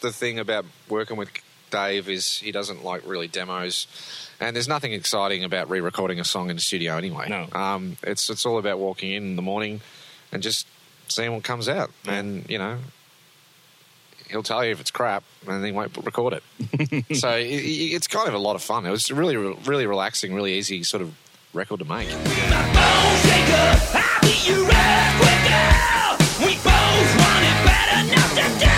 The thing about working with Dave is he doesn't like really demos, and there's nothing exciting about re-recording a song in the studio anyway. No. um, it's it's all about walking in in the morning and just seeing what comes out, and you know. He'll tell you if it's crap, and he won't record it. so it, it- it's kind of a lot of fun. It was really, really relaxing, really easy sort of record to make. Hi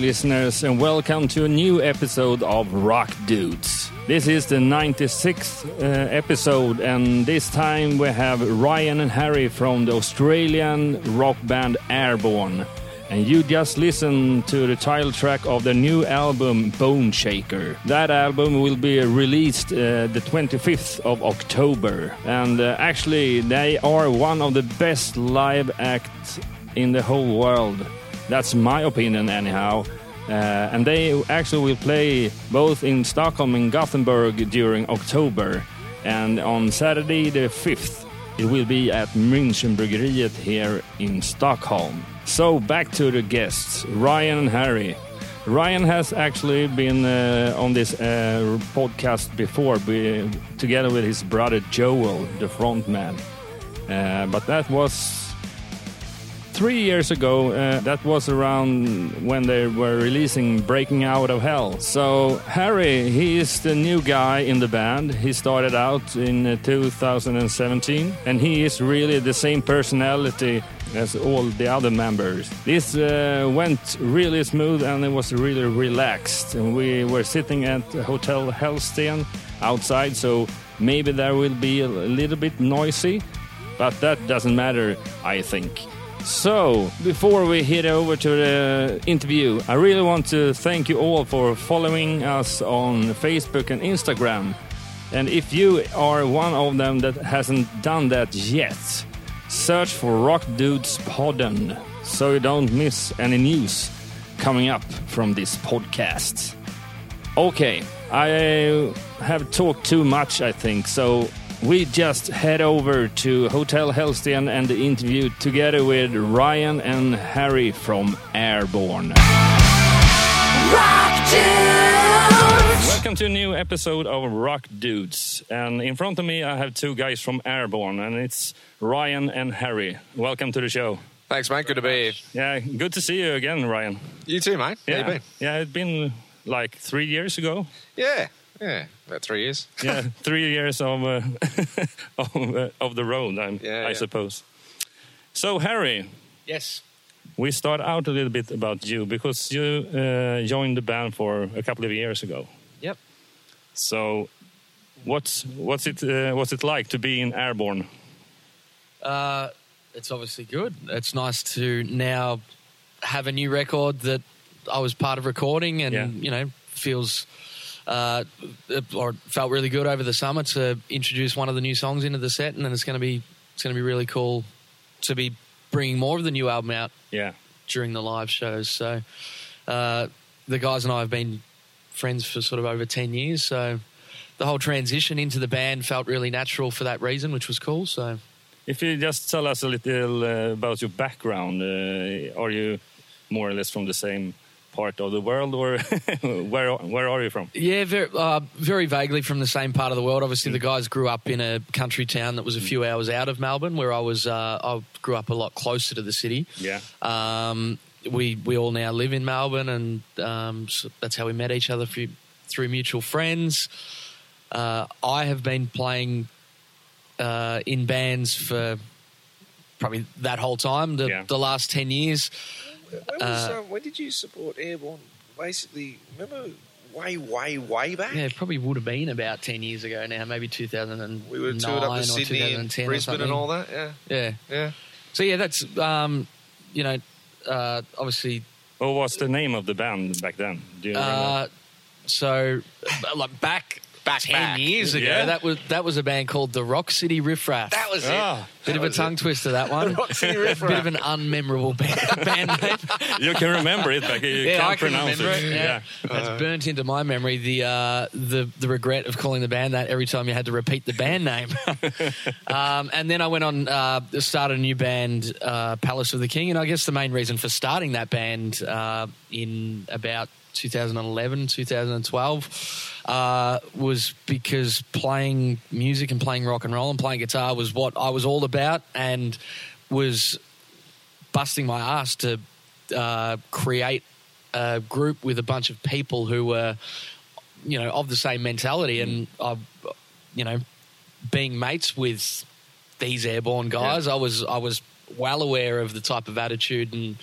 listeners, and welcome to a new episode of Rock Dudes. This is the 96th uh, episode, and this time we have Ryan and Harry from the Australian rock band Airborne. And you just listened to the title track of the new album Bone Shaker. That album will be released uh, the 25th of October. And uh, actually, they are one of the best live acts in the whole world. That's my opinion, anyhow. Uh, and they actually will play both in Stockholm and Gothenburg during October. And on Saturday, the 5th, it will be at Münchenbryggeriet here in Stockholm. So back to the guests, Ryan and Harry. Ryan has actually been uh, on this uh, podcast before, be, together with his brother Joel, the frontman. Uh, but that was three years ago. Uh, that was around when they were releasing Breaking Out of Hell. So Harry, he is the new guy in the band. He started out in uh, 2017, and he is really the same personality as all the other members. This uh, went really smooth and it was really relaxed. And we were sitting at Hotel Hellsten outside, so maybe there will be a little bit noisy, but that doesn't matter, I think. So, before we head over to the interview, I really want to thank you all for following us on Facebook and Instagram. And if you are one of them that hasn't done that yet, search for Rock Dudes Podden so you don't miss any news coming up from this podcast. Okay, I have talked too much, I think, so we just head over to Hotel Hellsten and the interview together with Ryan and Harry from Airborne. Welcome to a new episode of Rock Dudes. And in front of me, I have two guys from Airborne, and it's Ryan and Harry. Welcome to the show. Thanks, mate. Good to be here. Yeah, good to see you again, Ryan. You too, mate. How Yeah, you been? yeah, it's been like three years ago. Yeah, yeah, about three years. Yeah, three years of uh, of, uh, of the road, I'm, Yeah, I yeah. suppose. So, Harry, Yes. we start out a little bit about you because you uh, joined the band for a couple of years ago. Yep. So, what's what's it uh, what's it like to be in Airborne? Uh, it's obviously good. It's nice to now have a new record that I was part of recording, and Yeah. you know feels uh, or felt really good over the summer to introduce one of the new songs into the set, and then it's going to be it's going to be really cool to be bringing more of the new album out Yeah, during the live shows. So uh, the guys and I have been friends for sort of over ten years, so. The whole transition into the band felt really natural for that reason, which was cool. So, if you just tell us a little uh, about your background, uh, are you more or less from the same part of the world, or where where are you from? Yeah, very, uh, very vaguely from the same part of the world. Obviously, the guys grew up in a country town that was a few hours out of Melbourne, where I was. Uh, I grew up a lot closer to the city. Yeah, Um, we we all now live in Melbourne, and um, so that's how we met each other through, through mutual friends. Uh, I have been playing uh, in bands for probably that whole time, the, Yeah. the last ten years. When, was, Uh, um, when did you support Airborne? Basically, remember way, way, way back? Yeah, it probably would have been about ten years ago now, maybe two thousand and We were toured up or to Sydney and 2010 or Brisbane and all that. Yeah, Yeah. yeah. So yeah, that's um, you know, uh, obviously. what was the name of the band back then? Do you remember? Uh, so uh, like back Back, ten back. years ago. Yeah. That was that was a band called the Rock City Riff Raff. That was Ah. it. Bit of a tongue it. twister, that one. Rock City Riff Bit of an unmemorable band, band name. You can remember it, but you yeah, can't I can pronounce remember it. it. Yeah. That's burnt into my memory. The uh, the the regret of calling the band that every time you had to repeat the band name. um, and then I went on uh, started a new band, uh, Palace of the King, and I guess the main reason for starting that band uh, in about 2011, 2012 uh, was because playing music and playing rock and roll and playing guitar was what I was all about, and was busting my ass to uh, create a group with a bunch of people who were, you know, of the same mentality, and I, you know, being mates with these airborne guys, I was I was well aware of the type of attitude and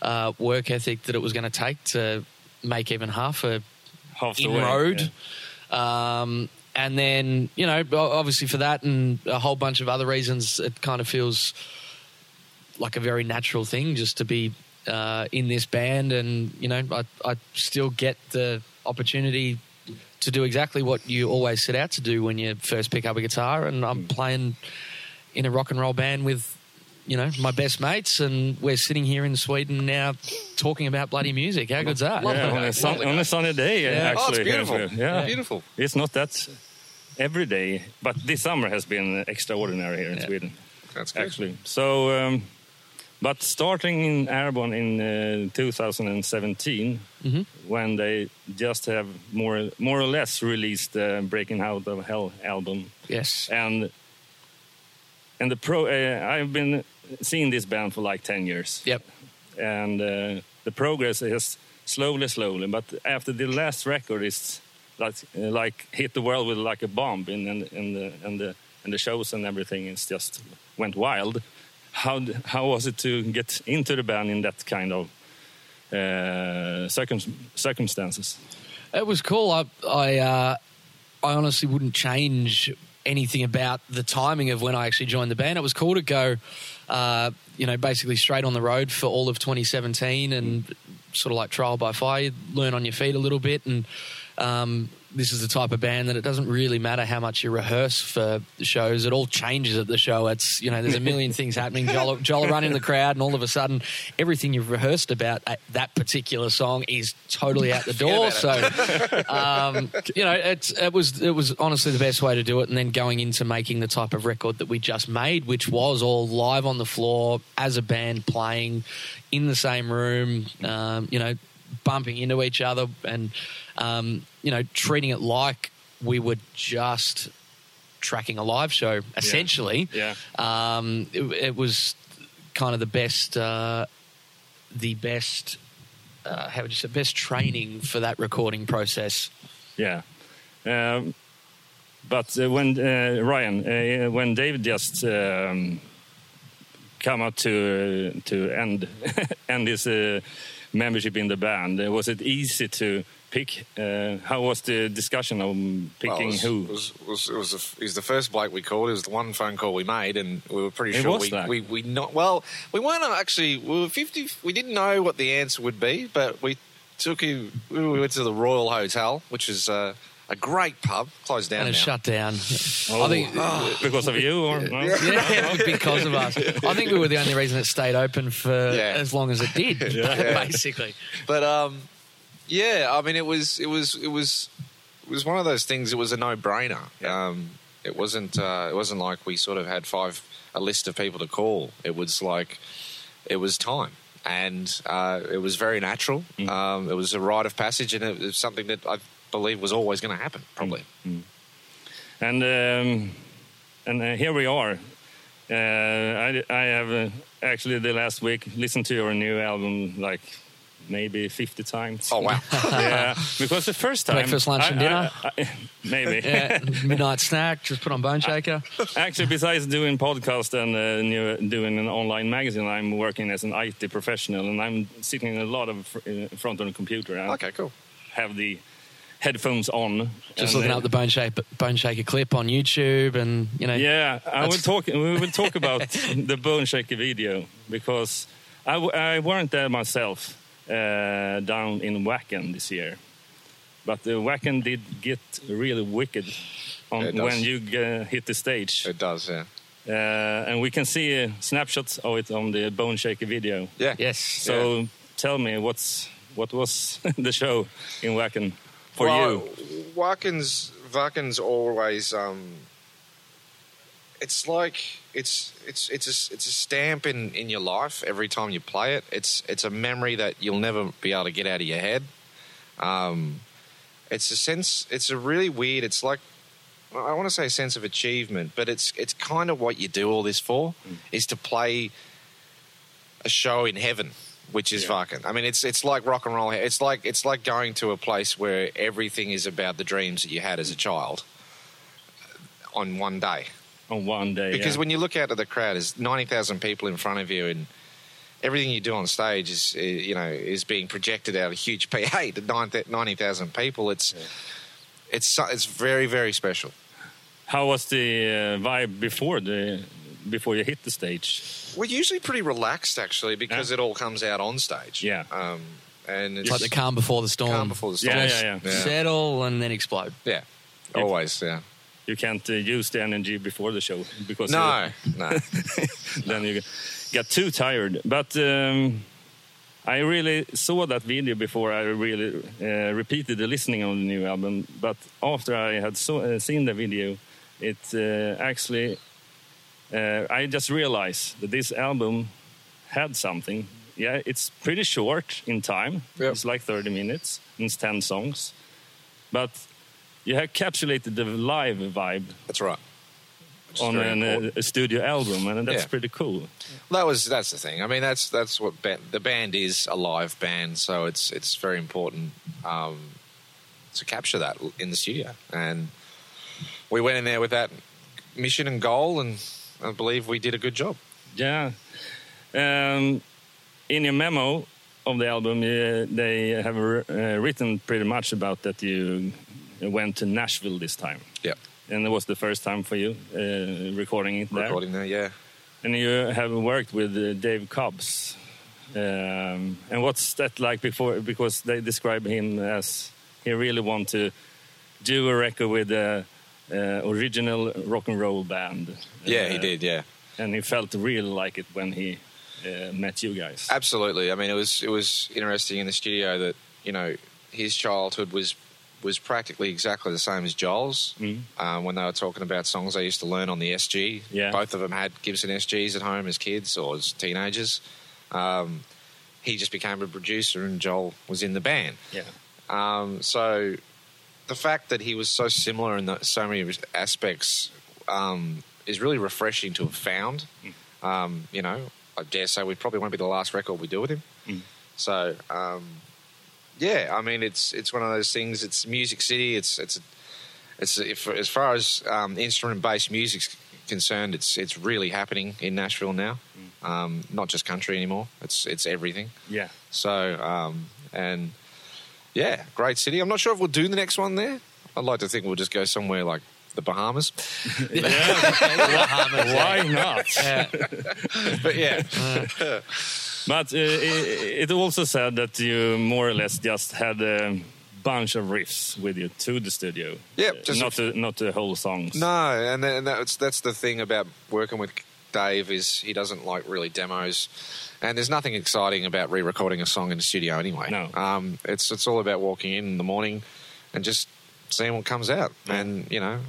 uh, work ethic that it was going to take to make even half a Half inroad. yeah. Um, and then, you know, obviously for that and a whole bunch of other reasons, it kind of feels like a very natural thing just to be uh, in this band. And, you know, I, I still get the opportunity to do exactly what you always set out to do when you first pick up a guitar. And I'm playing in a rock and roll band with. You know, my best mates, and we're sitting here in Sweden now talking about bloody music. How good's that? Yeah, on, a sun, on a sunny day, Yeah. actually. Oh, it's beautiful. Yeah. Beautiful. It's not that every day, but this summer has been extraordinary here in Yeah. Sweden, That's good. actually. So, um, but starting in Airborne in uh, 2017, Mhm. when they just have more, more or less released the Breaking Out of Hell album, Yes. and and the pro, uh, I've been seeing this band for like 10 years Yep. and uh, the progress is slowly, slowly. But after the last record, is like uh, like hit the world with like a bomb, and and and the and the, and the shows and everything is just went wild. How how was it to get into the band in that kind of uh, circum- circumstances? It was cool. I I, uh, I honestly wouldn't change anything about the timing of when I actually joined the band. It was cool to go, uh, you know, basically straight on the road for all of 2017 and sort of like trial by fire, learn on your feet a little bit. And um, this is the type of band that it doesn't really matter how much you rehearse for shows. It all changes at the show. It's, you know, there's a million things happening. Joel, Joel run in the crowd and all of a sudden everything you've rehearsed about that particular song is totally out the door. So, um, you know, it's, it was it was honestly the best way to do it. And then going into making the type of record that we just made, which was all live on the floor as a band playing in the same room, um, you know, bumping into each other and um, you know treating it like we were just tracking a live show essentially. Yeah. Um, it, it was kind of the best, uh, the best. Uh, how would you say best training for that recording process? Yeah. Um, but uh, when uh, Ryan, uh, when David just um, come out to to end end his uh, membership in the band, was it easy to pick? Uh, how was the discussion on picking Well, it was, who? It was, was, it was the f- he's the first bloke we called. It was the one phone call we made, and we were pretty It sure was we, that. we we not well. We weren't actually. We were fifty. We didn't know what the answer would be, but we took him. We went to the Royal Hotel, which is uh, a great pub, closed down and it now. shut down. Oh, I think. because of you, or no? Yeah, because of us. I think we were the only reason it stayed open for Yeah. as long as it did, basically. But um, yeah, I mean, it was it was it was it was one of those things. It was a no brainer. Um, it wasn't uh, it wasn't like we sort of had five a list of people to call. It was like it was time, and uh, it was very natural. Um, it was a rite of passage, and it was something that I believe was always going to happen. Probably. And um, and uh, here we are. Uh, I, I have uh, actually the last week listened to your new album like maybe 50 times. Oh wow! yeah, because the first time Breakfast, lunch, and dinner? I- I- maybe. Yeah, midnight snack, just put on Bone Shaker. Actually, besides doing podcast and uh, new, doing an online magazine, I'm working as an IT professional, and I'm sitting a lot of fr- in front of the computer. I okay, cool. have the headphones on. Just looking uh, up the Bone Shaker, Bone Shaker clip on YouTube, and you know, Yeah, I will talk. We will talk about the Bone Shaker video because I, I weren't there myself uh, down in Wacken this year, but the Wacken did get really wicked on, when you uh, hit the stage. It does, yeah. Uh, and we can see uh, snapshots of it on the Bone Shaker video. Yeah. Yes. So tell me, what's what was the show in Wacken for well, you? Wacken, Wacken always. Um, it's like it's it's it's a, it's a stamp in, in your life every time you play it. It's it's a memory that you'll never be able to get out of your head. Um, it's a sense. It's a really weird. It's like I want to say sense of achievement, but it's it's kind of what you do all this for is to play a show in heaven, which is Yeah. fucking. I mean, it's it's like rock and roll. It's like it's like going to a place where everything is about the dreams that you had as a child on one day. On one day, Because yeah. when you look out at the crowd, there's ninety thousand people in front of you, and everything you do on stage is uh, you know is being projected out a huge PA to ninety thousand people. It's it's it's very very special. How was the uh, vibe before the before you hit the stage? We're usually pretty relaxed actually because Yeah. it all comes out on stage. Yeah. um, and it's It's like the calm before the storm. calm before the storm. Yeah, yeah, yeah. Settle and then explode. Yeah. Always, yeah. You can't uh, use the energy before the show because No, uh, no. then you get too tired. But um, I really saw that video before I really uh, repeated the listening on the new album. But after I had so, uh, seen the video, it uh, actually uh, I just realized that this album had something. Yeah, it's pretty short in time. Yep. It's like 30 minutes. and It's 10 songs, but you have encapsulated the live vibe That's right. Which on an, uh, a studio album, and that's Yeah. pretty cool. that was that's the thing. I mean, that's that's what ba- the band is a live band, so it's it's very important um, to capture that in the studio. And we went in there with that mission and goal, and I believe we did a good job. Yeah. Um, in your memo of the album, uh, they have uh, written pretty much about that you went to Nashville this time, Yeah, and it was the first time for you uh, recording it there. recording there. Yeah. And you have worked with uh, Dave Cobbs. Um, and what's that like before? Because they describe him as he really want to do a record with a uh, original rock and roll band. Yeah, he Uh, did. Yeah. and he felt really like it when he uh, met you guys. Absolutely. I mean, it was it was interesting in the studio that you know his childhood was was practically exactly the same as Joel's. Mhm. Um, when they were talking about songs they used to learn on the SG, Yeah. both of them had Gibson SGs at home as kids or as teenagers. Um, he just became a producer, and Joel was in the band. Yeah, Um, so the fact that he was so similar in the, so many aspects um, is really refreshing to have found. Um, you know, I dare say we probably won't be the last record we do with him. Mm. So um, yeah, I mean, it's it's one of those things. It's Music City. It's it's it's if, as far as um, instrument based music's concerned, it's it's really happening in Nashville now. Um, not just country anymore. It's it's everything. yeah. So, um, and yeah, great city. I'm not sure if we'll do the next one there. I'd like to think we'll just go somewhere like the Bahamas. yeah, Why not? Yeah. But yeah, But uh, it, it also said that you more or less just had a bunch of riffs with you to the studio. Yep, Uh, just not the, not the whole songs. no, and, and that's that's the thing about working with Dave is he doesn't like really demos, and there's nothing exciting about re-recording a song in the studio anyway. No. um, it's it's all about walking in in the morning and just seeing what comes out, and you know.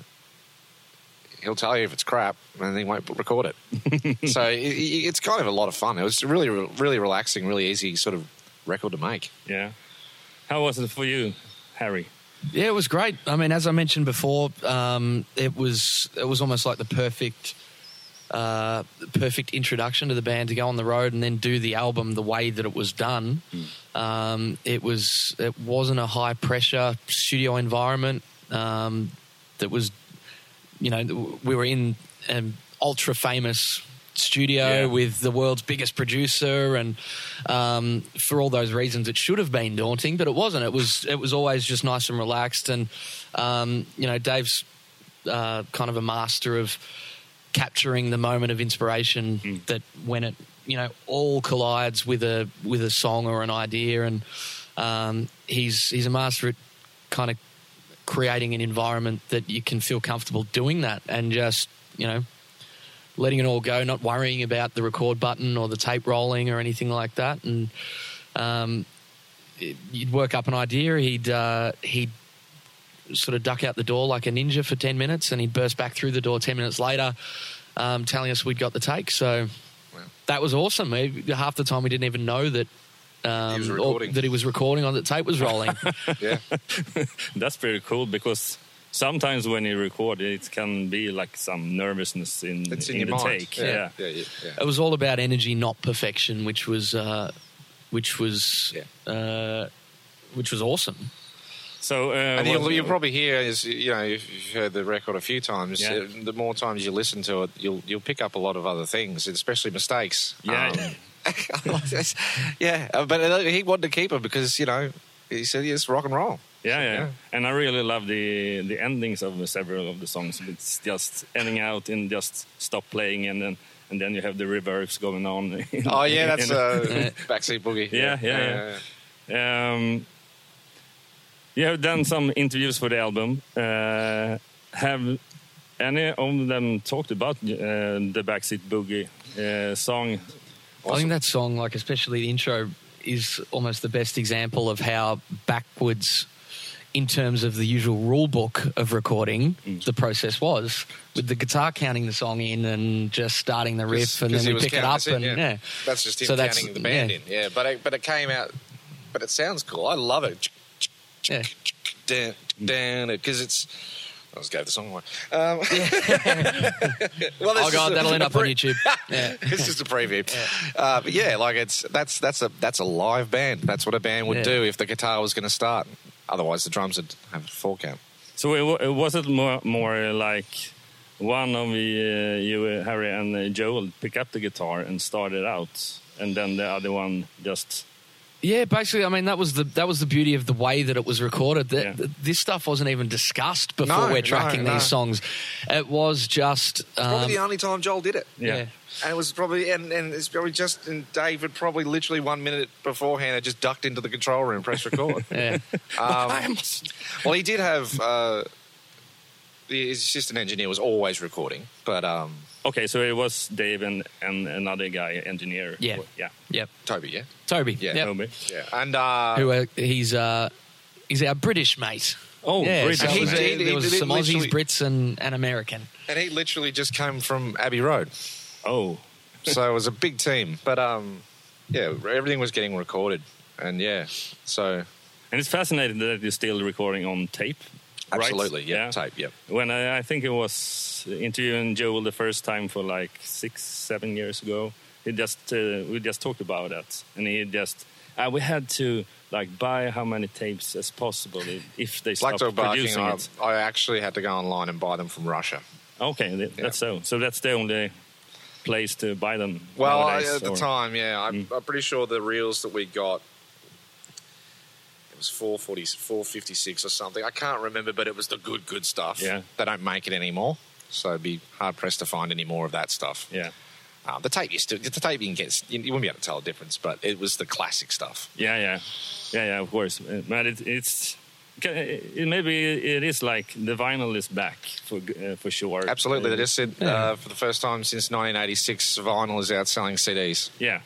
He'll tell you if it's crap, and he won't record it. so it, it- it's kind of a lot of fun. It was really, really relaxing, really easy sort of record to make. Yeah. How was it for you, Harry? Yeah, it was great. I mean, as I mentioned before, um, it was it was almost like the perfect uh, perfect introduction to the band to go on the road and then do the album the way that it was done. Um, it was it wasn't a high pressure studio environment. Um, that was, you know, we were in an ultra famous studio Yeah. with the world's biggest producer, and um, for all those reasons, it should have been daunting, but it wasn't. It was it was always just nice and relaxed, and um, you know, Dave's uh, kind of a master of capturing the moment of inspiration that when it you know all collides with a with a song or an idea, and um, he's he's a master at kind of creating an environment that you can feel comfortable doing that and just you know letting it all go, not worrying about the record button or the tape rolling or anything like that. And um, you'd work up an idea. He'd uh, he'd sort of duck out the door like a ninja for ten minutes, and he'd burst back through the door ten minutes later, um, telling us we'd got the take. So Wow. that was awesome. Half the time we didn't even know that. Um, He was or recording. that he was recording on the tape was rolling. Yeah. That's pretty cool because sometimes when you record, it can be like some nervousness in, It's in, in your the mind. take. Yeah. Yeah. Yeah. yeah, yeah. it was all about energy, not perfection, which was uh, which was uh, which was awesome. So, uh, And you'll, you'll probably hear is you know you've heard the record a few times. Yeah. uh, The more times you listen to it, you'll you'll pick up a lot of other things, especially mistakes. Yeah. Um, yeah, uh, but uh, he wanted to keep it because you know he said it's rock and roll. Yeah, yeah, Yeah. and I really love the the endings of several of the songs. It's just ending out in just stop playing, and then and then you have the reverbs going on. Oh yeah, that's And- uh, backseat boogie. Yeah, yeah, yeah. Um, you have done some interviews for the album. Uh, have any of them talked about uh, the Backseat Boogie uh, song? I think that song, like especially the intro, is almost the best example of how backwards, in terms of the usual rule book of recording, Mm. the process was with the guitar counting the song in and just starting the riff, and then we pick it up, it, and yeah. that's just him So that's- counting the band yeah. in. Yeah, but it, but it came out, but it sounds cool. I love it. Yeah. Down, down, because it's. I just gave the song away. Um, well, Oh god, that'll end up on YouTube. Yeah. it's just a preview. Uh, but yeah, like it's that's that's a that's a live band. That's what a band would Yeah. do if the guitar was going to start. Otherwise, the drums would have a four count. So it, wa- was it more more like one of the, uh, you, uh, Harry and uh, Joel, pick up the guitar and start it out, and then the other one just Yeah, basically, I mean that was the that was the beauty of the way that it was recorded. That Yeah. this stuff wasn't even discussed before No, we're tracking no, these songs. It was just Probably um, the only time Joel did it. yeah. yeah. And it was probably, and, and it's probably just, and David probably literally one minute beforehand had just ducked into the control room, press record. Yeah. um, well, he did have, uh, the, his assistant engineer was always recording, but um, Okay, so it was Dave and, and another guy, engineer. Yeah. yeah. Yep. Toby, yeah? Toby. Yeah. Yep. Toby. Yeah. And, uh, Who uh, he's uh, he's our British mate. Oh, yeah, British so it was, He- he- there was he some Aussies, Brits, and an American. and he literally just came from Abbey Road. Oh, so it was a big team. But um, yeah, everything was getting recorded. And yeah, so and it's fascinating that you're still recording on tape. Right? absolutely, yeah, tape, yeah. When I, I think it was interviewing Joel the first time for like six, seven years ago, he just uh, we just talked about that, and he just uh, we had to like buy how many tapes as possible if- they stopped Dog Barking, producing I, it. I actually had to go online and buy them from Russia. Okay, th- Yeah. that's so. So that's the only place to buy them. Well, I, nowadays, at the time, yeah, I'm, Mm. I'm pretty sure the reels that we got it was 440, 456 or something. I can't remember, but it was the good, good stuff. Yeah. they don't make it anymore, so it'd be hard pressed to find any more of that stuff. Yeah, Um, the tape, you still the tape you can get, you, you wouldn't be able to tell the difference, but it was the classic stuff. yeah, yeah, yeah, yeah. Of course, Uh, but it, it's. It, maybe it is like the vinyl is back for uh, for sure. Absolutely, Uh, they just said uh, for the first time since 1986, vinyl is outselling CDs. Yeah.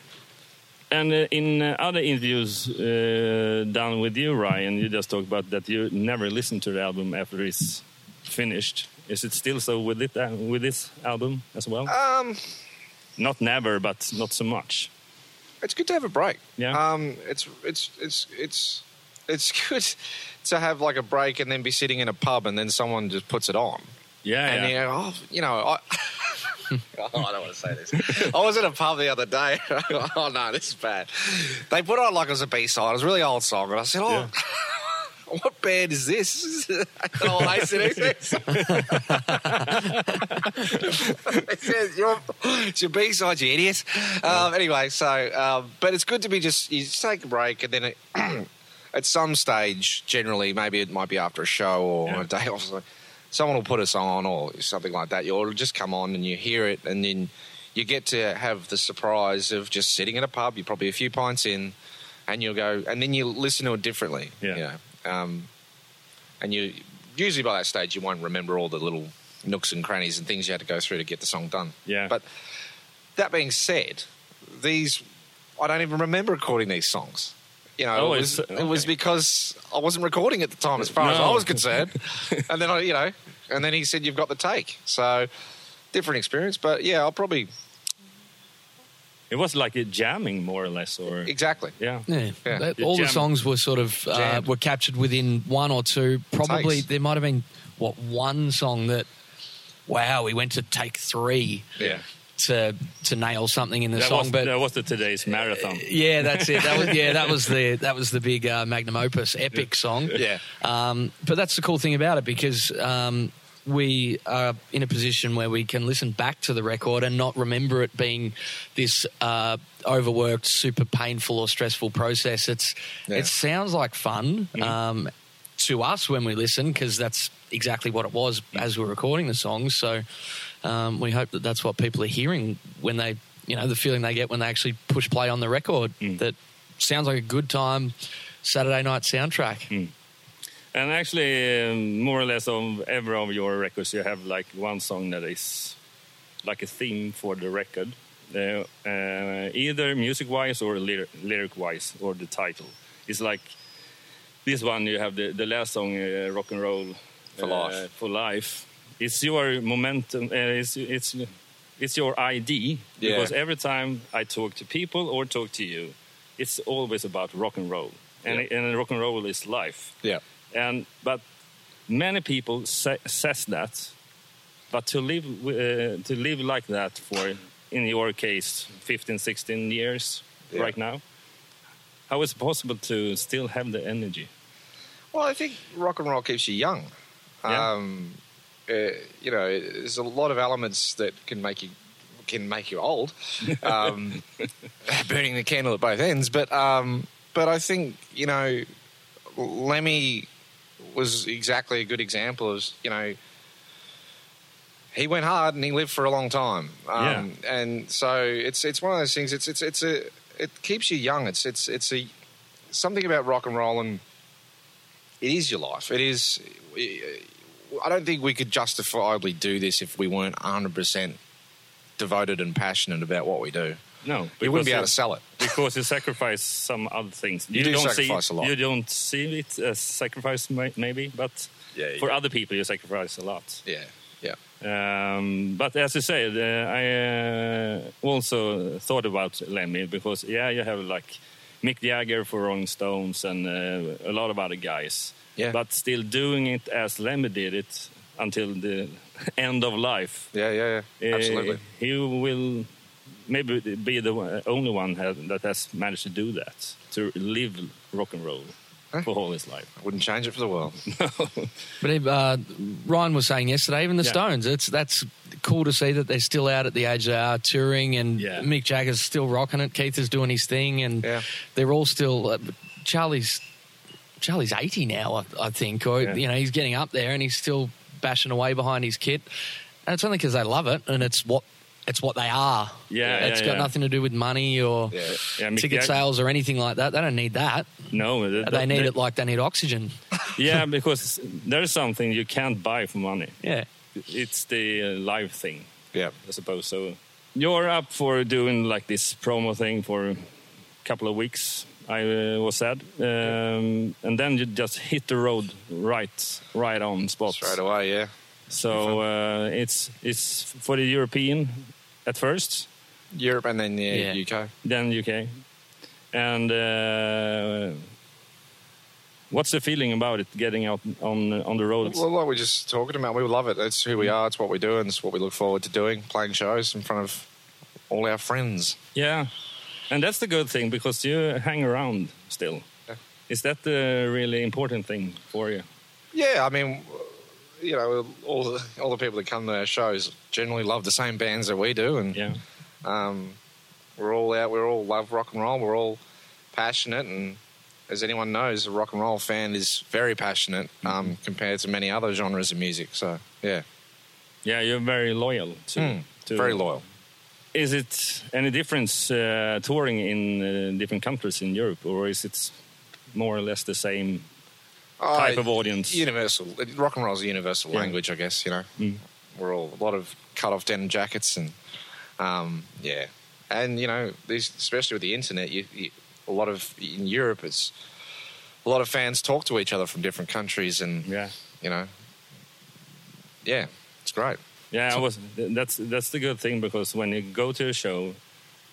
And uh, in uh, other interviews uh, done with you, Ryan, you just talked about that you never listen to the album after it's finished. Is it still so with it uh, with this album as well? Um, not never, but not so much. it's good to have a break. Yeah. Um, it's it's it's it's it's good to have like a break and then be sitting in a pub and then someone just puts it on Yeah, and yeah. you go, oh, you know, I. oh, I don't want to say this. I was in a pub the other day. oh no, this is bad. They put on like it was a B side. It was a really old song, and I said, "Oh, what band is this?" oh, I said, it says it's your B side, you idiot. Um, anyway, so um, but it's good to be just you just take a break and then it, at some stage, generally, maybe it might be after a show or Yeah. a day off. So Someone will put us on or something like that. You'll just come on and you hear it, and then you get to have the surprise of just sitting in a pub. You're probably a few pints in, and you'll go, and then you listen to it differently. Yeah. You know? um, and you usually by that stage you won't remember all the little nooks and crannies and things you had to go through to get the song done. Yeah. But that being said, these I don't even remember recording these songs. You know, Oh, it, was, it's- it was because I wasn't recording at the time, as far as I was concerned. and then I, you know, and then he said, "You've got the take." So different experience, but yeah, I'll probably It was like a jamming, more or less, or exactly. yeah. Yeah, Yeah. That- You all the songs were sort of uh, were captured within one or two. Probably Takes. there might have been what one song that. Wow, we went to take three Yeah. To to nail something in the That song, was, but that was the today's marathon. yeah, that's it. That was yeah, that was the that was the big uh, magnum opus epic song. Yeah. Um, but that's the cool thing about it because um, we are in a position where we can listen back to the record and not remember it being this uh, overworked, super painful or stressful process. It's Yeah. it sounds like fun um, to us when we listen because that's exactly what it was as we're recording the songs. So um, we hope that that's what people are hearing when they, you know, the feeling they get when they actually push play on the record. That sounds like a good time Saturday night soundtrack. And actually, um, more or less of every of your records, you have like one song that is like a theme for the record, uh, uh, either music-wise or lyr- lyric-wise, or the title. It's like this one. You have the, the last song, uh, "Rock and Roll For uh, Life. For life. It's your momentum. Uh, it's it's it's your ID Yeah. because every time I talk to people or talk to you, it's always about rock and roll, and Yeah. and rock and roll is life Yeah. and but many people say, says that but to live uh, to live like that for in your case 15 16 years Yeah. right now how is it possible to still have the energy Well, I think rock and roll keeps you young. Yeah. Um, uh, you know, there's a lot of elements that can make you can make you old. Um, burning the candle at both ends, but um, but I think you know, Lemmy was exactly a good example of you know. He went hard and he lived for a long time, um, and so it's it's one of those things. It's it's it's a it keeps you young. It's it's it's a something about rock and roll and it is your life. It is. I don't think we could justifiably do this if we weren't 100% devoted and passionate about what we do. no You wouldn't be able to sell it. because you sacrifice some other things You do don't sacrifice see, a lot. you don't see it as sacrifice maybe but Yeah, yeah. for other people you sacrifice a lot Yeah, yeah, Um, but as you said, uh, I uh, also thought about Lemmy because yeah, you have like Mick Jagger for Rolling Stones and uh, a lot of other guys. Yeah. But still doing it as Lemmy did it until the end of life. yeah, yeah, yeah. Uh, Absolutely. he will maybe be the only one that has managed to do that to live rock and roll for all his life. I wouldn't change it for the world. No. but uh, Ryan was saying yesterday, even the Yeah. Stones, it's that's cool to see that they're still out at the age they are, touring, and Yeah. Mick Jagger's still rocking it. Keith is doing his thing, and Yeah. they're all still. Uh, Charlie's Charlie's eighty now, I, I think, or Yeah. you know, he's getting up there, and he's still bashing away behind his kit. And it's only because they love it, and it's what it's what they are. Yeah, it's yeah, got yeah. nothing to do with money or Yeah. Yeah, ticket Jagger- sales or anything like that. They don't need that. No, th- They need th- it like they need oxygen. yeah, because there's something you can't buy for money. Yeah. It's the uh, live thing, Yeah. I suppose. So you're up for doing like this promo thing for a couple of weeks. I uh, was sad, um, and then you just hit the road right, right on spot. Straight away, yeah. So uh, it's it's for the European at first, Europe and then yeah, Yeah. UK. then UK, and uh, what's the feeling about it? Getting out on on the road? Well, like we're just talking about, we love it. It's who we are. It's what we do, and it's what we look forward to doing. Playing shows in front of all our friends. Yeah, and that's the good thing because you hang around still. Yeah. Is that the really important thing for you? Yeah, I mean, you know, all the all the people that come to our shows generally love the same bands that we do, and Yeah, um, we're all out. We all love rock and roll. We're all passionate, and as anyone knows, a rock and roll fan is very passionate um, compared to many other genres of music. So, yeah, yeah, you're very loyal to. Mm, to very loyal. Is it any difference uh, touring in uh, different countries in Europe, or is it more or less the same type Oh, of audience? Universal. Rock and roll is a universal Yeah. language, I guess. You know, Mm. we're all a lot of cut off denim jackets and um, yeah, and you know, these, especially with the internet, you, you, a lot of in Europe, it's a lot of fans talk to each other from different countries, and Yeah. you know, yeah, it's great. Yeah, I was. That's that's the good thing because when you go to a show,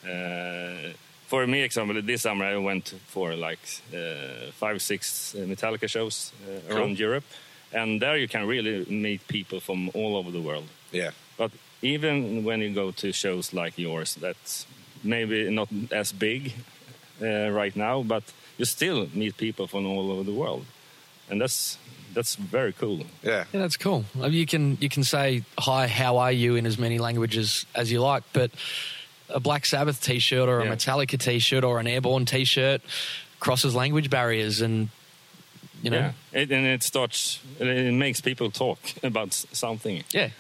uh, for me, example, this summer I went for like uh, five, six Metallica shows uh, Cool. around Europe, and there you can really meet people from all over the world. Yeah, But even when you go to shows like yours, that's maybe not as big uh, right now, but you still meet people from all over the world, and that's that's very cool. yeah, Yeah, that's cool. I mean, You can you can say hi, how are you in as many languages as you like, but a Black Sabbath T-shirt or a Yeah. Metallica T-shirt or an Airborne T-shirt crosses language barriers, and you know, Yeah, it, and it starts. It makes people talk about something. yeah.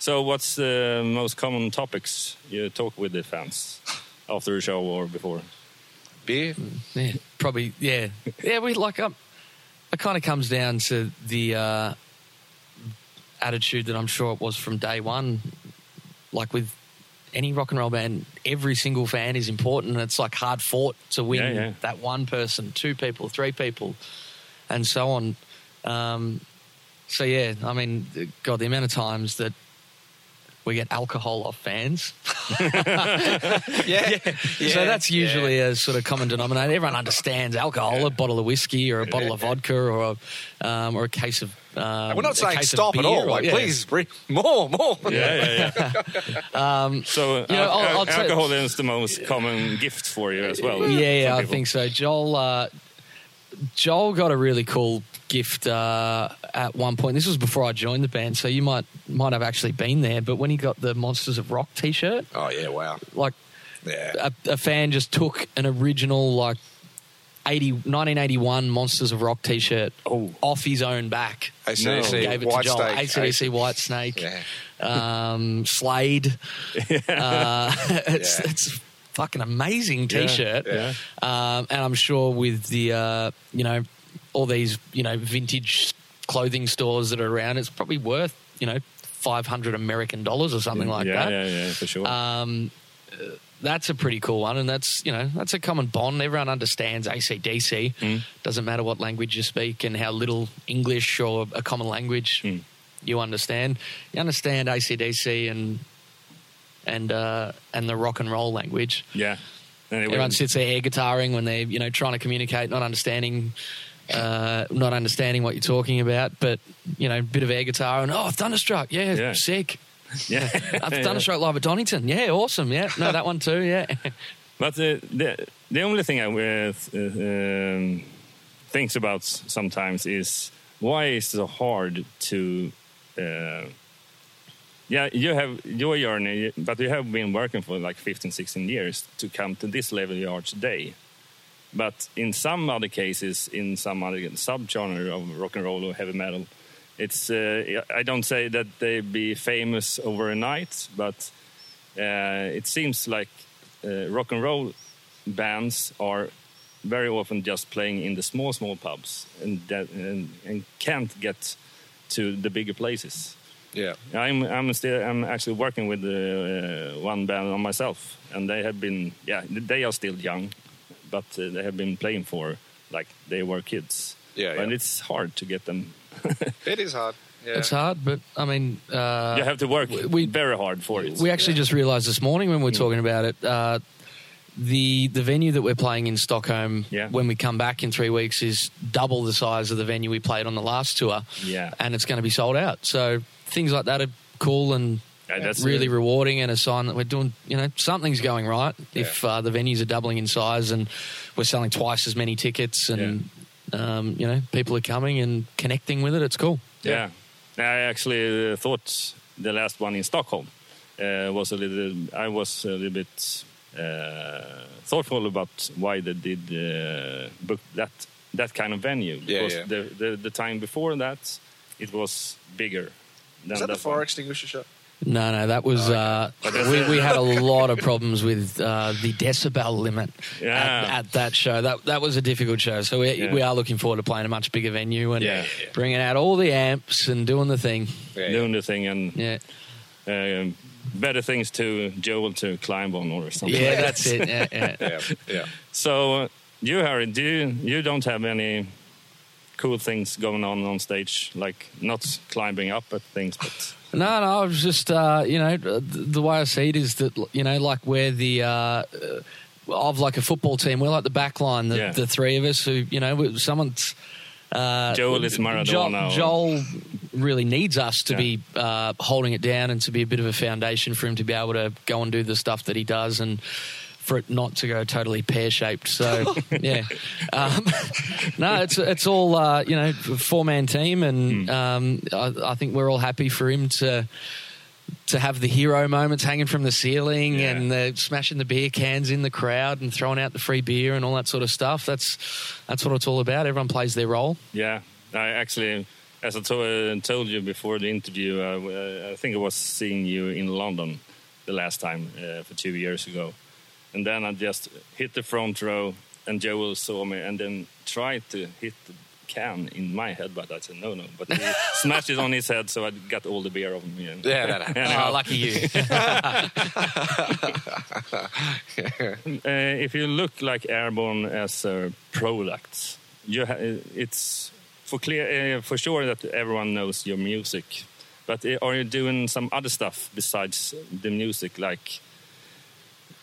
So, what's the most common topics you talk with the fans after a show or before? beer. Yeah, probably. Yeah, yeah. We like um, it. Kind of comes down to the uh, attitude that I'm sure it was from day one. Like with any rock and roll band, every single fan is important. and It's like hard fought to win Yeah, yeah. that one person, two people, three people, and so on. Um, so yeah, I mean, God, the amount of times that we get alcohol off fans. Yeah, yeah so that's usually a sort of common denominator. Everyone understands alcohol, a bottle of whiskey or a bottle of vodka or a, um, or a case of. Um, We're not saying stop at beer all. or- Like, yeah. please, bring more, more. Yeah, yeah, yeah. um, so, you know, al- I'll- I'll al- tell- alcohol is the most common gift for you as well. Yeah, yeah, some I people. think so. Joel, uh, Joel got a really cool gift uh, at one point. This was before I joined the band, so you might might have actually been there. But when he got the Monsters of Rock T-shirt, Oh yeah, wow. like Yeah, a, a fan just took an original like 80, 1981 Monsters of Rock T-shirt Oh. off his own back. ACDC, No. gave it White to Joel. Snake, ACDC Whitesnake, Yeah. um, Slade. Uh, it's, Yeah. it's fucking amazing T-shirt, Yeah. Um, and I'm sure with the uh, you know all these you know vintage clothing stores that are around, it's probably worth you know 500 American dollars or something like yeah, that. yeah, yeah, for sure. Um, that's a pretty cool one, and that's you know that's a common bond. Everyone understands ACDC. Mm. Doesn't matter what language you speak and how little English or a common language Mm. you understand. You understand ACDC and and uh, and the rock and roll language. yeah. Everyone sits there air guitaring when they're you know trying to communicate, not understanding. Uh, not understanding what you're talking about, but you know, a bit of air guitar and oh, thunderstruck, yeah, Yeah. sick. yeah. I've thunderstruck live at Donington, yeah, awesome, yeah, no, that one too, yeah. But uh, the the only thing I uh, um, thinks about sometimes is why is it so hard to. Uh, yeah, you have your journey, but you have been working for like 15, 16 years to come to this level you are today. But in some other cases, in some other subgenre of rock and roll or heavy metal, it's uh, I don't say that they be famous overnight, but uh, it seems like uh, rock and roll bands are very often just playing in the small, small pubs and that, and, and can't get to the bigger places. yeah. I'm I'm still I'm actually working with uh, one band on myself, and they have been yeah they are still young, but uh, they have been playing for like they were kids. Yeah, and it's hard to get them. It is hard. Yeah. It's hard, but I mean, uh, you have to work we- very hard for it. we actually just realised this morning when we were talking about it. Uh, the the venue that we're playing in Stockholm Yeah. when we come back in three weeks is double the size of the venue we played on the last tour. Yeah. and it's going to be sold out. So things like that are cool and Yeah, that's really it. rewarding and a sign that we're doing. You know, something's going right. If uh, the venues are doubling in size and we're selling twice as many tickets and um, you know people are coming and connecting with it, it's cool. Yeah. I actually uh, thought the last one in Stockholm uh, was a little. I was a little bit uh, thoughtful about why they did uh, book that that kind of venue Yeah, because yeah. The, the the time before that it was bigger. Than Is that the one. fire extinguisher shot? No, no, that was uh, we, we had a lot of problems with uh, the decibel limit Yeah. at, at that show. That that was a difficult show. So we Yeah. we are looking forward to playing a much bigger venue and Yeah. bringing out all the amps and doing the thing. Doing the thing and Yeah, um, better things to Joel to climb on or something. yeah, like that's it. Yeah, yeah. yeah, yeah. So uh, you, Harry, do you, you don't have any cool things going on on stage, like not climbing up at things, but No, no, I was just, uh, you know, the, way I see it is that, you know, like we're the, uh, uh, of like a football team, we're like the back line, the, Yeah. the three of us who, you know, someone's. Uh, Joel is Maradona. Joel, Joel really needs us to Yeah. be uh, holding it down and to be a bit of a foundation for him to be able to go and do the stuff that he does and for it not to go totally pear shaped. So yeah, um, no, it's it's all uh, you know four man team, and um, I, I think we're all happy for him to to have the hero moments hanging from the ceiling Yeah. and the smashing the beer cans in the crowd and throwing out the free beer and all that sort of stuff. That's that's what it's all about. Everyone plays their role. yeah, I actually, as I to- uh, told you before the interview, uh, uh, I think I was seeing you in London the last time uh, for two years ago, and then I just hit the front row, and Joel saw me, and then tried to hit the can in my head, but I said no, no, but he smashed it on his head, so I got all the beer off me. And, Yeah, happens. Oh, lucky you. Uh, if you look like Airborne as a product, you ha- it's for clear uh, for sure that everyone knows your music. But uh, are you doing some other stuff besides the music? Like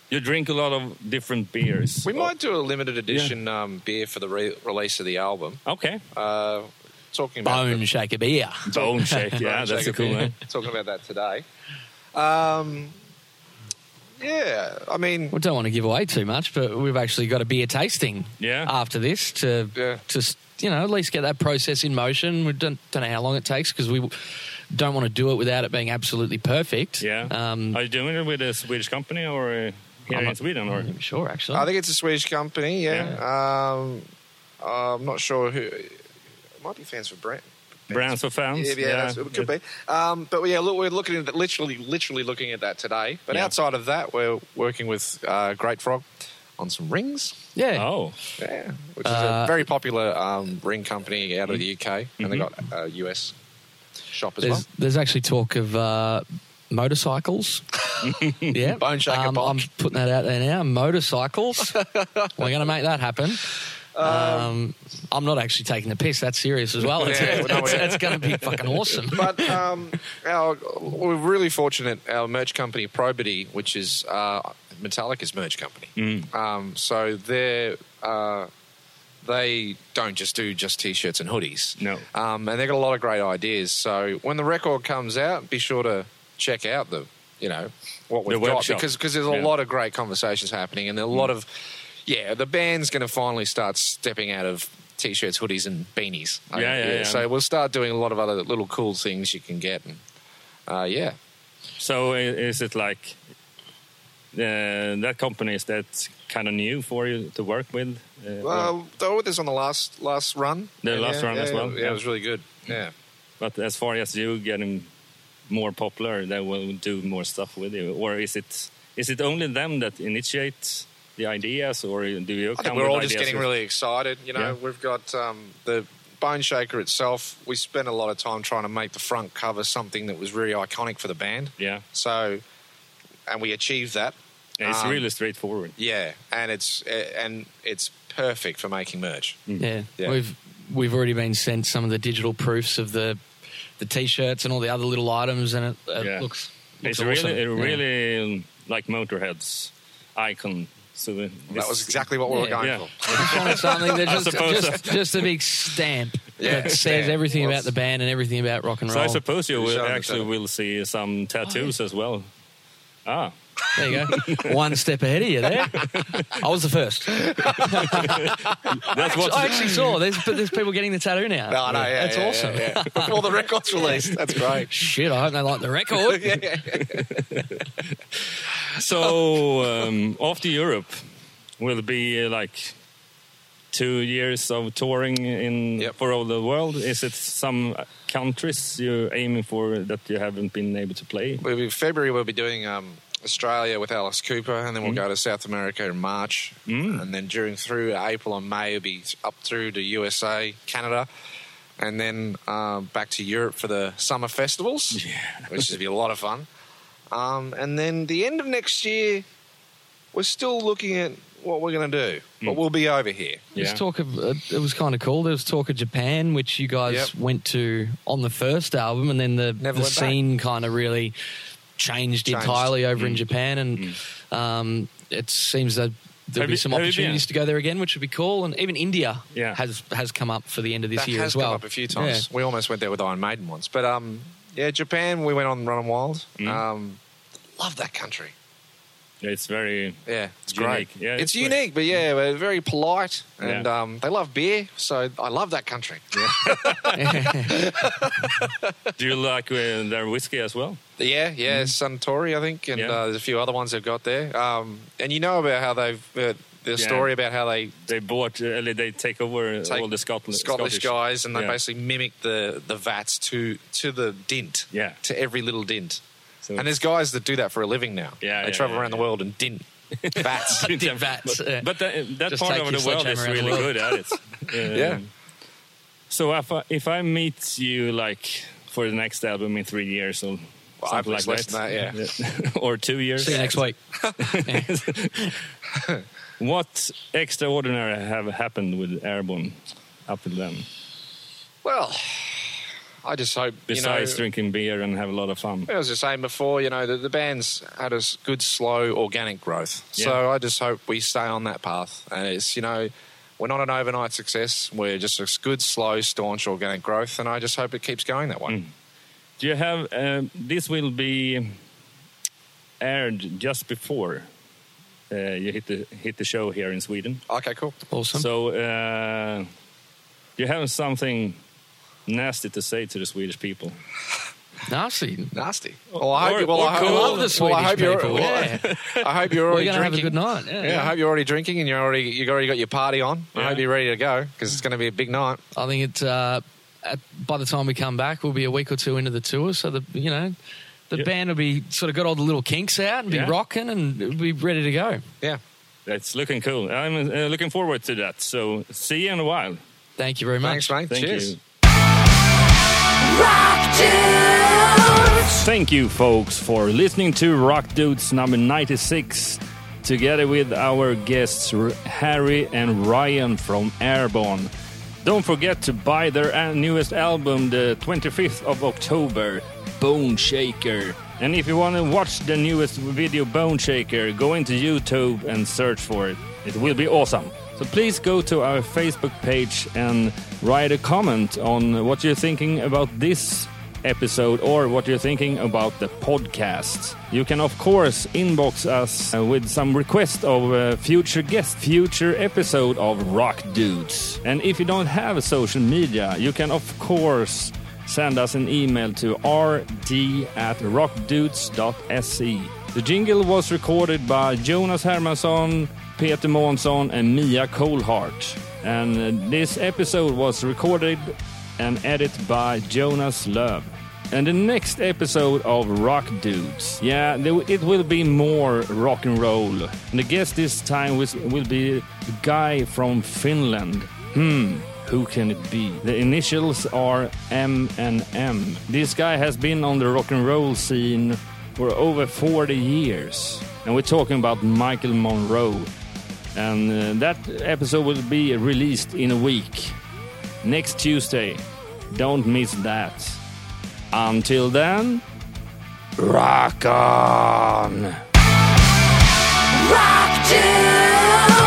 you drink a lot of different beers. We might do a limited edition um, beer for the re- release of the album. Okay. Uh, talking about Bone shaker beer. Bone shake. Yeah, Bone that's a cool beer. one. Talking about that today. Um, yeah, I mean, We don't want to give away too much, but we've actually got a beer tasting Yeah. after this to Yeah. to you know at least get that process in motion. We don't don't know how long it takes because we don't want to do it without it being absolutely perfect. Yeah. Um, are you doing it with a Swedish company or uh, here I'm in not- Sweden? Or I'm sure, actually. I think it's a Swedish company. Yeah, Um, I'm not sure who. It might be fans for Brent. brands for fans? Yeah, yeah, That's, it could be. Um, but yeah, look, we're looking at literally, literally looking at that today. But Yeah. outside of that, we're working with uh, Great Frog on some rings. yeah. Oh, Yeah, which is Uh, a very popular um, ring company out of the UK, and they Mhm. got a US shop as There's there's actually talk of uh, motorcycles. yeah, Bone shaker um. I'm putting that out there now. Motorcycles. We're going to make that happen. Um, I'm not actually taking the piss. That's serious as well. It's, Yeah, well, no, it's, going to be fucking awesome. But um, our, we're really fortunate. Our merch company, Probity, which is uh, Metallica's merch company. Mm. Um, so they're uh, they don't just do just t-shirts and hoodies. No. um, and they've got a lot of great ideas. So when the record comes out, be sure to check out the you know what we've The got workshop. because because there's a Yeah. lot of great conversations happening and a lot of yeah the band's going to finally start stepping out of t-shirts, hoodies, and beanies. Yeah, yeah, yeah. So we'll start doing a lot of other little cool things you can get. And, uh, yeah. So is it like uh, that company is that kind of new for you to work with? Uh, Well, they were with us on the last last run. The And last yeah, run as well, Yeah, yeah. it was really good. Yeah. but as far as you getting more popular, they will do more stuff with you, or is it is it only them that initiate the ideas, or do you? I come think we're with all just getting with- really excited. You know, Yeah. we've got um, the Bone Shaker itself. We spent a lot of time trying to make the front cover something that was really iconic for the band. Yeah, So, and we achieved that. And it's Um, really straightforward. Yeah, and it's uh, and it's perfect for making merch. Yeah. Yeah. we've we've already been sent some of the digital proofs of the the t-shirts and all the other little items, and it, it Yeah. looks, looks It's awesome. really, it Yeah. really um, like Motorhead's icon. So the- That was exactly what we were going Yeah. for. Just wanted something that I just suppose just, just a big stamp Yeah, that says stamp. everything Well, about the band and everything about rock and roll. So I suppose you You will actually will see some tattoos as well. Ah, There you go. One step ahead of you there. I was the first. that's what. I actually saw. There's there's people getting the tattoo now. No, no, yeah, That's yeah, awesome. yeah, yeah. Before the record's released, that's great. Shit, I hope they like the record. So um, after Europe, will be uh, like two years of touring in Yep. for all the world. Is it some countries you're aiming for that you haven't been able to play? We'll be, February we'll be doing um, Australia with Alice Cooper, and then we'll go to South America in March, Mm. and then during through April and May we'll be up through to USA, Canada, and then um, back to Europe for the summer festivals, which would be a lot of fun. Um, and then the end of next year, we're still looking at what we're going to do, but Mm. we'll be over here. There's Yeah. talk of uh, it was kind of cool. There was talk of Japan, which you guys Yep. went to on the first album, and then the, Never the went back. scene kind of really changed, Changed. entirely over in Mm. Japan, and um, it seems that there'll Have be you- some have you opportunities to go there again, which would be cool. And even India Yeah. has has come up for the end of this that year has as well. come up a few times. We almost went there with Iron Maiden once, but um, yeah, Japan. We went on Runnin' Wild. Mm. Um, love that country. Yeah, It's very Yeah, it's Unique. great. Yeah, it's, it's great. unique, but yeah, we're very polite, and Yeah. um, they love beer. So I love that country. Do you like uh, their whiskey as well? Yeah, yeah, Suntory, I think, and. Yeah. uh, there's a few other ones they've got there. Um, and you know about how they've uh, the Yeah. story about how they They bought, uh, they take over take all the Scotland, Scottish, guys, and they yeah. basically mimic the the vats to to the dint, Yeah. to every little dint. So And there's guys that do that for a living now. Yeah, they yeah, travel yeah, around the world and dint vats. Did vats, But, but that, that part of the world is really the good at it. Um, Yeah. So if I, if I meet you like for the next album in three years or Well, something like less than that, yeah. or two years, See you next week. what extraordinary have happened with Airborne up to then? well, I just hope Besides you know, drinking beer and have a lot of fun. I was just saying before, you know, the, the band's had a good, slow, organic growth. So I just hope we stay on that path. And it's, you know, we're not an overnight success. We're just a good, slow, staunch, organic growth. And I just hope it keeps going that way. Mm. Do you have um, this will be aired just before uh, you hit the hit the show here in Sweden. Okay, cool. Awesome. So uh, you have something nasty to say to the Swedish people. Nasty. Nasty. Well, I hope, Or- well, or I, cool. well, Love the well, I Swedish hope you're, people, well, yeah. I hope you're We're already going to have a good night. Yeah. Yeah, I hope you're already drinking and you're already you've already got your party on. I hope you're ready to go because it's going to be a big night. I think it's uh, at, by the time we come back, we'll be a week or two into the tour. So the you know the Yeah. band will be sort of got all the little kinks out and be Yeah. rocking and be ready to go. Yeah. That's looking cool. I'm uh, looking forward to that. So see you in a while. Thank you very much. Thanks, mate. Thank Cheers. you. Thank you, folks, for listening to Rock Dudes number 96, together with our guests Harry and Ryan from Airborne. Don't forget to buy their uh, newest album, the 25th of October, Bone Shaker. And if you want to watch the newest video, Bone Shaker, go into YouTube and search for it. It will be awesome. So please go to our Facebook page and write a comment on what you're thinking about this episode or what you're thinking about the podcast. You can, of course, inbox us uh, with some request of uh, future guest, future episode of Rock Dudes. And if you don't have social media, you can, of course, send us an email to rd at rockdudes.se. The jingle was recorded by Jonas Hermansson, Peter Månsson, and Mia Colhart. And uh, this episode was recorded and edited by Jonas Löv. And the next episode of Rock Dudes, yeah, it will be more rock and roll. And the guest this time will be a guy from Finland. Hmm, who can it be? The initials are M and M. This guy has been on the rock and roll scene for over 40 years. And we're talking about Michael Monroe. And uh, that episode will be released in a week, next Tuesday. Don't miss that. Until then, rock on! Rock Dude.